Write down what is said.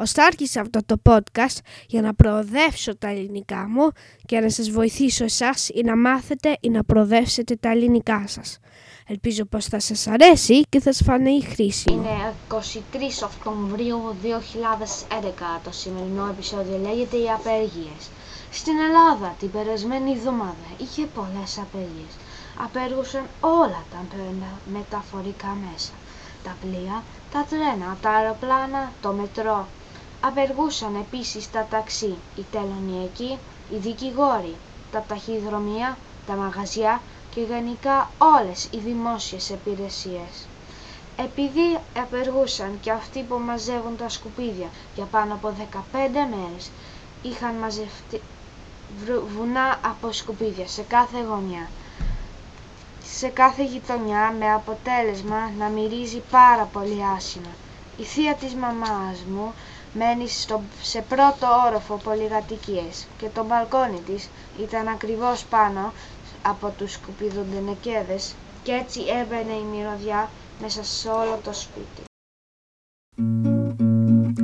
Ωστά άρχισα αυτό το podcast για να προοδεύσω τα ελληνικά μου και να σας βοηθήσω εσάς ή να μάθετε ή να προοδεύσετε τα ελληνικά σας. Ελπίζω πως θα σας αρέσει και θα σας φανεί χρήσιμο. Είναι 23 Οκτωβρίου 2011. Το σημερινό επεισόδιο λέγεται «Οι απεργίες». Στην Ελλάδα την περασμένη εβδομάδα είχε πολλές απεργίες. Απέργουσαν όλα τα με- μεταφορικά μέσα. Τα πλοία, τα τρένα, τα αεροπλάνα, το μετρό. Απεργούσαν επίσης τα ταξί, οι τελωνιακοί, οι δικηγόροι, τα ταχυδρομεία, τα μαγαζιά και γενικά όλες οι δημόσιες υπηρεσίες. Επειδή απεργούσαν και αυτοί που μαζεύουν τα σκουπίδια για πάνω από 15 μέρες, είχαν μαζευτεί βρου- βουνά από σκουπίδια σε κάθε γωνιά. Σε κάθε γειτονιά με αποτέλεσμα να μυρίζει πάρα πολύ άσχημα. Η θεία της μαμάς μου μένει στο, σε πρώτο όροφο πολυκατοικίες και το μπαλκόνι της ήταν ακριβώς πάνω από τους σκουπιδοντενεκέδες και έτσι έμπαινε η μυρωδιά μέσα σε όλο το σπίτι.